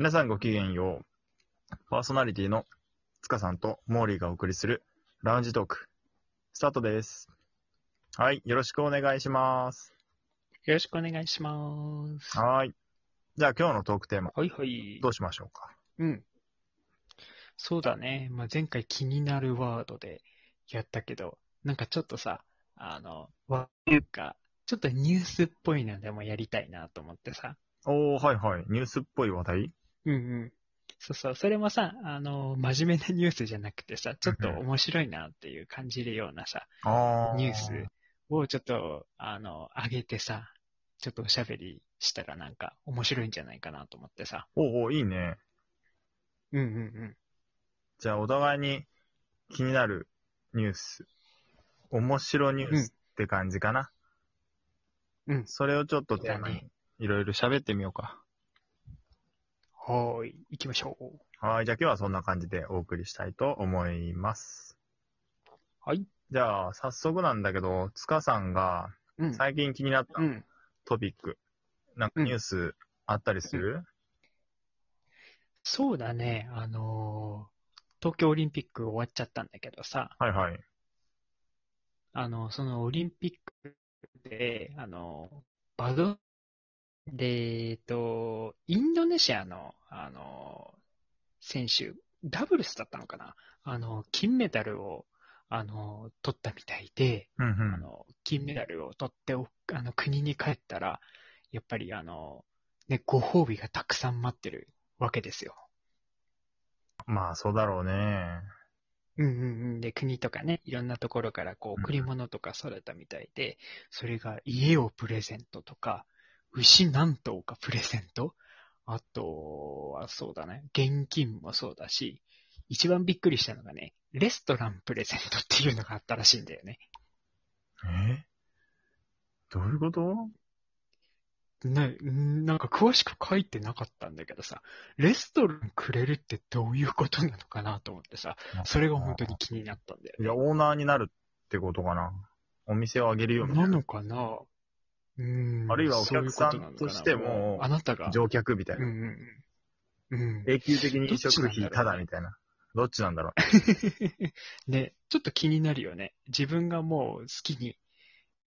皆さんごきげんよう。パーソナリティの塚さんとモーリーがお送りするラウンジトーク、スタートです。はい、よろしくお願いします。よろしくお願いします。はい。じゃあ今日のトークテーマ、はいはい。どうしましょうか？うん。そうだね。まあ、前回気になるワードでやったけど、なんかちょっとさ、あの、わいうか、ちょっとニュースっぽいのでもやりたいなと思ってさ。おー、はいはい。ニュースっぽい話題？うんうん。そうそう。それもさ、あの、真面目なニュースじゃなくてさ、ちょっと面白いなっていう感じるようなさ。ニュースをちょっと、あの、上げてさ、ちょっとおしゃべりしたらなんか面白いんじゃないかなと思ってさ。おーおー、いいね。うんうんうん。じゃあお互いに気になるニュース、面白ニュースって感じかな。うんそれをちょっとテーマにいろいろ喋ってみようか。はーい。行きましょう。はい、じゃあ今日はそんな感じでお送りしたいと思います。はい。じゃあ、早速なんだけど、塚さんがうん。最近気になったうん。トピック、なんかニュースあったりする、そうだね。あのー東京オリンピック終わっちゃったんだけどさ、はいはい。あの、そのオリンピックで、あの、バド、で、えっと、インドネシアの、あの、選手、ダブルスだったのかな？あの、金メダルを、あの、取ったみたいで、うんうんあの、金メダルを取ってお、あの、国に帰ったら、やっぱりあの、ね、ご褒美がたくさん待ってるわけですよ。まあ、そうだろうね。うんうんうん。で、国とかね、いろんなところからこう、うん贈り物とかされたみたいで、それが家をプレゼントとか、牛何頭かプレゼント？あとはそうだね、現金もそうだし、一番びっくりしたのがね、レストランプレゼントっていうのがあったらしいんだよね。え？どういうこと？ね、んなんか詳しく書いてなかったんだけどさ、レストランくれるってどういうことなのかなと思ってさ、それが本当に気になったんだよいや、オーナーになるってことかな。お店をあげるよみたないな。のかな？あるいはお客さんとしてもあなたが。乗客みたいうんな。うんうん。うん。永久的に飲食費ただみたいな。どっちなんだろ ね、ちょっと気になるよね。自分がもう好きに、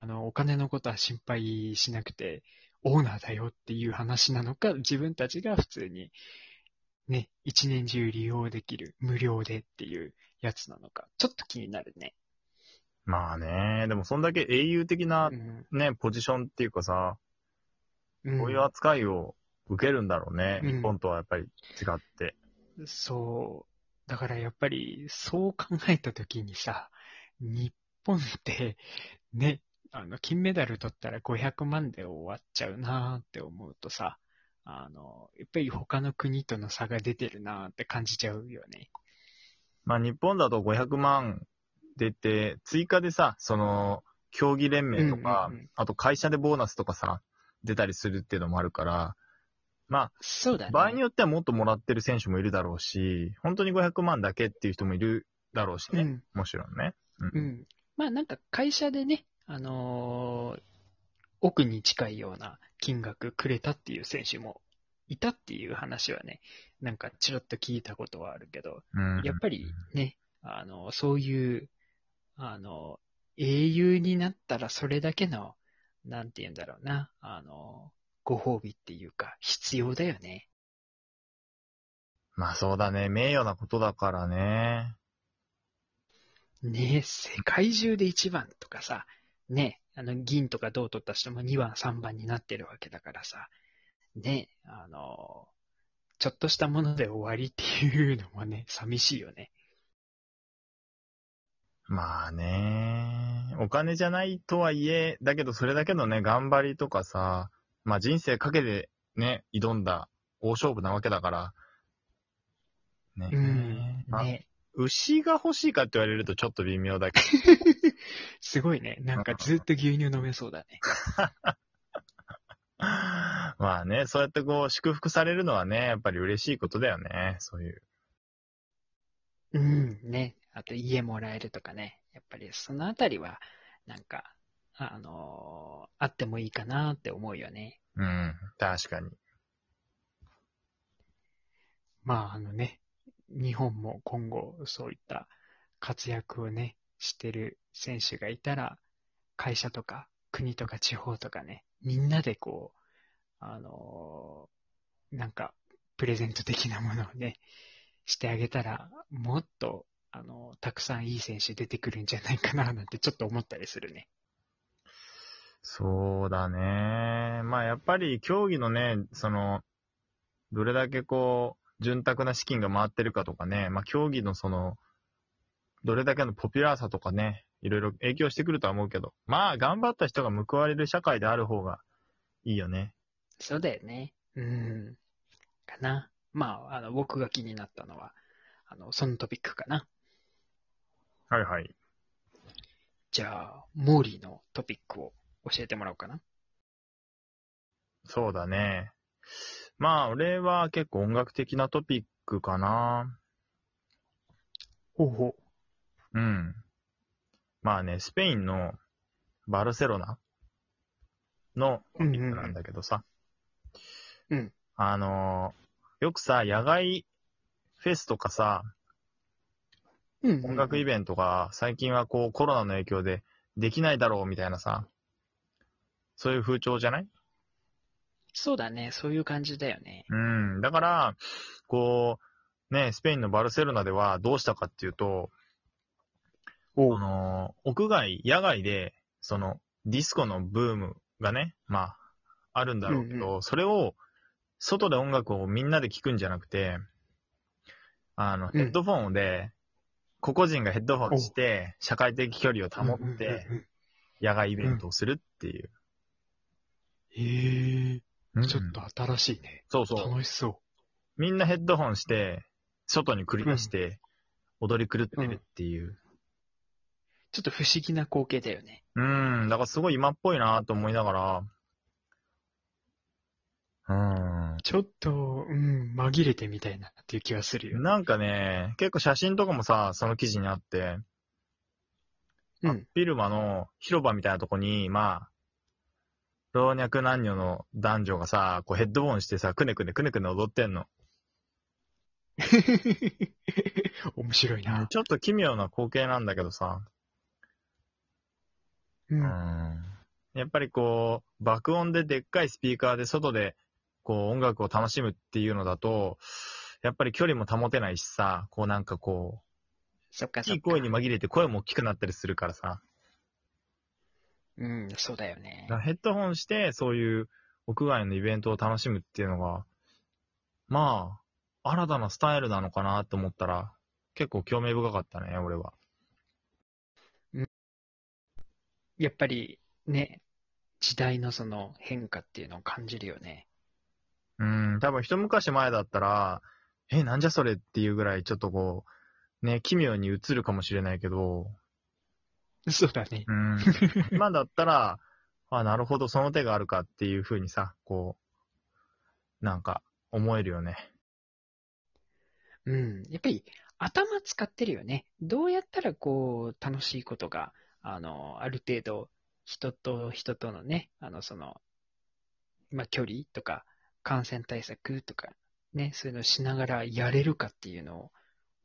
あの、お金のことは心配しなくて、オーナーだよっていう話なのか、自分たちが普通に、ね、一年中利用できる、無料でっていうやつなのか、ちょっと気になるね。う。まあね。でもそんだけ英雄的なうん。ね、ポジションっていうかさ、うんこういう扱いを受けるんだろうね。うん日本とはやっぱり違って。そう。だからやっぱり、そう考えたときにさ、日本って、ね、あの、金メダル取ったら500万で終わっちゃうなーって思うとさ、あの、やっぱり他の国との差が出てるなーって感じちゃうよね。まあ日本だと500万出て、追加でさ、その、競技連盟とか、うんうんうんあと会社でボーナスとかさ、出たりするっていうのもあるから、まあ、そうだね。場合によってはもっともらってる選手もいるだろうし、本当に500万だけっていう人もいるだろうしね。うん。もちろんね。うんうん。まあなんか会社でね、あのー奥に近いような金額くれたっていう選手もいたっていう話はね、なんかちらっと聞いたことはあるけど、うんやっぱりね、あの、そういう、あの、英雄になったらそれだけの、なんて言うんだろうな、あの、ご褒美っていうか、必要だよね。まあそうだね。名誉なことだからね。ねえ、世界中で1番とかさ、ねえ、あの、銀とか銅取った人も2番、3番になってるわけだからさ、ねえ、あの、ちょっとしたもので終わりっていうのもね、寂しいよね。まあね。お金じゃないとはいえ、だけどそれだけのね、頑張りとかさ、まあ人生かけてね、挑んだ大勝負なわけだから。ね。うん。まあね牛が欲しいかって言われるとちょっと微妙だけど。すごいね。なんかずっと牛乳飲めそうだね。まあね、そうやってこう、祝福されるのはね、やっぱり嬉しいことだよね。そういう。うん、ね。あと家もらえるとかね。やっぱりそのあたりは、なんか、あのーあってもいいかなって思うよね。うん、確かに。まああのね、日本も今後そういった活躍をね、してる選手がいたら、会社とか国とか地方とかね、みんなでこう、あのーなんか、プレゼント的なものをね、してあげたら、もっと、あのたくさんいい選手出てくるんじゃないかな、なんてちょっと思ったりするね。そうだね。まあやっぱり競技のね、その、どれだけこう、潤沢な資金が回ってるかとかね、まあ競技のその、どれだけのポピュラーさとかね、いろいろ影響してくるとは思うけど、まあ頑張った人が報われる社会である方がいいよね。そうだよね。うん。かな。まあ、あの、僕が気になったのは、あの、そのトピックかな。はいはい。じゃあ、モーリーのトピックを教えてもらおうかな。そうだね。まあ俺は結構音楽的なトピックかな。ほうほうん。まあね、スペインのバルセロナのトピックなんだけどさ。うん。あのーよくさ、野外フェスとかさ、う。うん、音楽イベントが最近はこうコロナの影響でできないだろうみたいなさ、そういう風潮じゃない？そうだね。そういう感じだよね。うん。だから、こう、ね、スペインのバルセロナではどうしたかっていうと、おあのー屋外、野外で、その、ディスコのブームがね、まあ、あるんだろうけど、うんそれを、外で音楽をみんなで聴くんじゃなくて、あの、うんヘッドフォンで、個々人がヘッドフォンして、社会的距離を保って、野外イベントをするっていう。へえ、うんちょっと新しいね。そうそう。楽しそみんなヘッドホンして、外に繰り出して、踊り狂ってるっていう。う。ちょっと不思議な光景だよね。うん、だからすごい今っぽいなと思いながら、うん。ちょっと、うん、紛れてみたいなっていう気はするよ。なんかね、結構写真とかもさ、その記事にあって、うん。ビルマの広場みたいなとこに、まあ、老若男女の男女がさ、こうヘッドホンしてさ、くねくねくねくね踊ってんの。面白いな。ちょっと奇妙な光景なんだけどさ、う。うんん。やっぱりこう、爆音ででっかいスピーカーで外で、こう音楽を楽しむっていうのだと、やっぱり距離も保てないしさ、こうなんかこう、そっかそっか。大きい声に紛れて声も大きくなったりするからさ、うん、そうだよねだか。らヘッドホンしてそういう屋外のイベントを楽しむっていうのが、まあ、新たなスタイルなのかなと思ったら、結構興味深かったね、俺は。やっぱりね、時代のその変化っていうのを感じるよね。うん、多分一昔前だったら、え、なんじゃそれっていうぐらいちょっとこう、ね、奇妙に映るかもしれないけど、そうだね。うん、今だったら、あ、なるほど、その手があるかっていうふうにさ、こう、なんか、思えるよね。うん。やっぱり頭使ってるよね。どうやったらこう、楽しいことが、あの、ある程度、人と人とのね、あの、その、まあ、距離とか、感染対策とか、ね、そういうのをしながらやれるかっていうのを、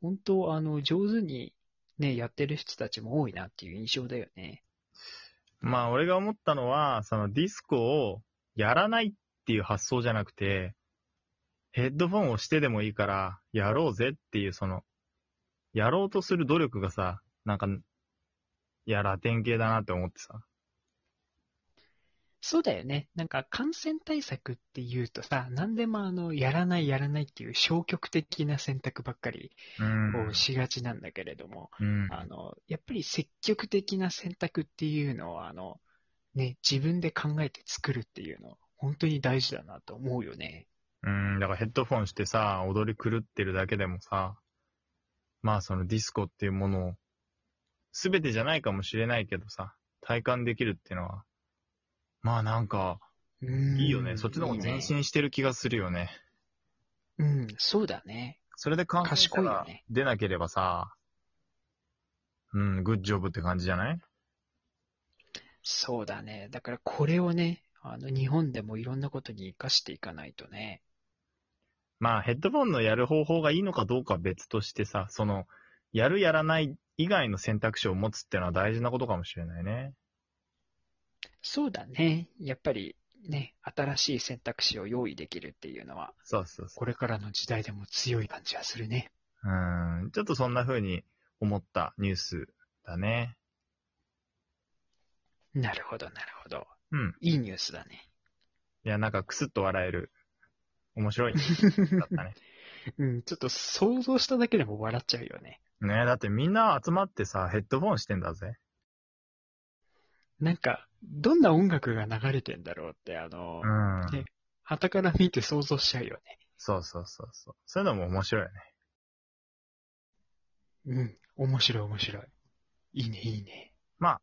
本当、あの、上手にね、やってる人たちも多いなっていう印象だよね。まあ、俺が思ったのは、そのディスコをやらないっていう発想じゃなくて、ヘッドフォンをしてでもいいから、やろうぜっていう、その、やろうとする努力がさ、なんか、いや、ラテン系だなって思ってさ。そうだよね。なんか感染対策っていうとさ、何でもあの、やらないやらないっていう消極的な選択ばっかりうんをしがちなんだけれども、うん。あの、やっぱり積極的な選択っていうのを、あの、ね、自分で考えて作るっていうの、本当に大事だなと思うよね。うん、だからヘッドフォンしてさ、踊り狂ってるだけでもさ、まあそのディスコっていうものを、すべてじゃないかもしれないけどさ、体感できるっていうのは、まあなんか、うんいいよね。そっちの方が前進してる気がするよね。うん、そうだね。それで感染者が賢いよね出なければさ、うん、グッジョブって感じじゃない？そうだね。だからこれをね、あの、日本でもいろんなことに活かしていかないとね。まあ、ヘッドフォンのやる方法がいいのかどうかは別としてさ、その、やるやらない以外の選択肢を持つっていうのは大事なことかもしれないね。そうだね。やっぱりね、新しい選択肢を用意できるっていうのは、そうそうそこれからの時代でも強い感じはするね。う。うん。ちょっとそんな風に思ったニュースだね。なるほど、なるほど。うん。いいニュースだね。いや、なんかクスッと笑える。面白いニュースだったね。うん、ちょっと想像しただけでも笑っちゃうよね。ねだってみんな集まってさ、ヘッドフォンしてんだぜ。なんか、どんな音楽が流れてんだろうって、あの、うん。ね旗から見て想像しちゃうよね。そうそうそうそう。そういうのも面白いよね。うん、面白い面白い。いいね、いいね。まあ、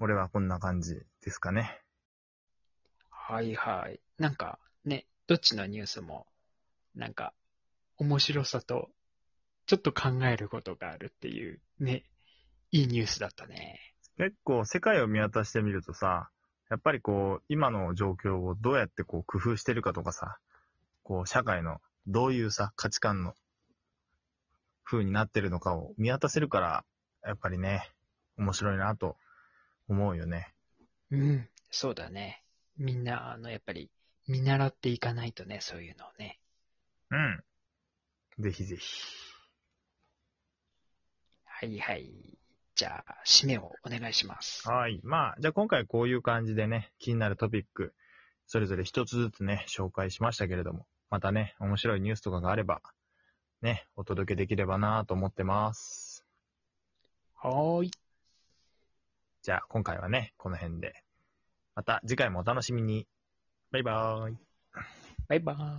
俺はこんな感じですかね。はいはい。なんか、ね、どっちのニュースも、なんか、面白さと、ちょっと考えることがあるっていう、ね、いいニュースだったね。結構世界を見渡してみるとさ、やっぱりこう、今の状況をどうやってこう工夫してるかとかさ、こう、社会のどういうさ、価値観の風になってるのかを見渡せるから、やっぱりね、面白いなと思うよね。うん、そうだね。みんな、あの、やっぱり、見習っていかないとね、そういうのをね。うん。ぜひぜひ。はいはい。じゃあ、締めをお願いします。はい。まあ、じゃあ今回こういう感じでね、気になるトピック、それぞれ一つずつね、紹介しましたけれども、またね、面白いニュースとかがあれば、ね、お届けできればなと思ってます。はーい。じゃあ今回はね、この辺で。また次回もお楽しみに。バイバーイ。バイバーイ。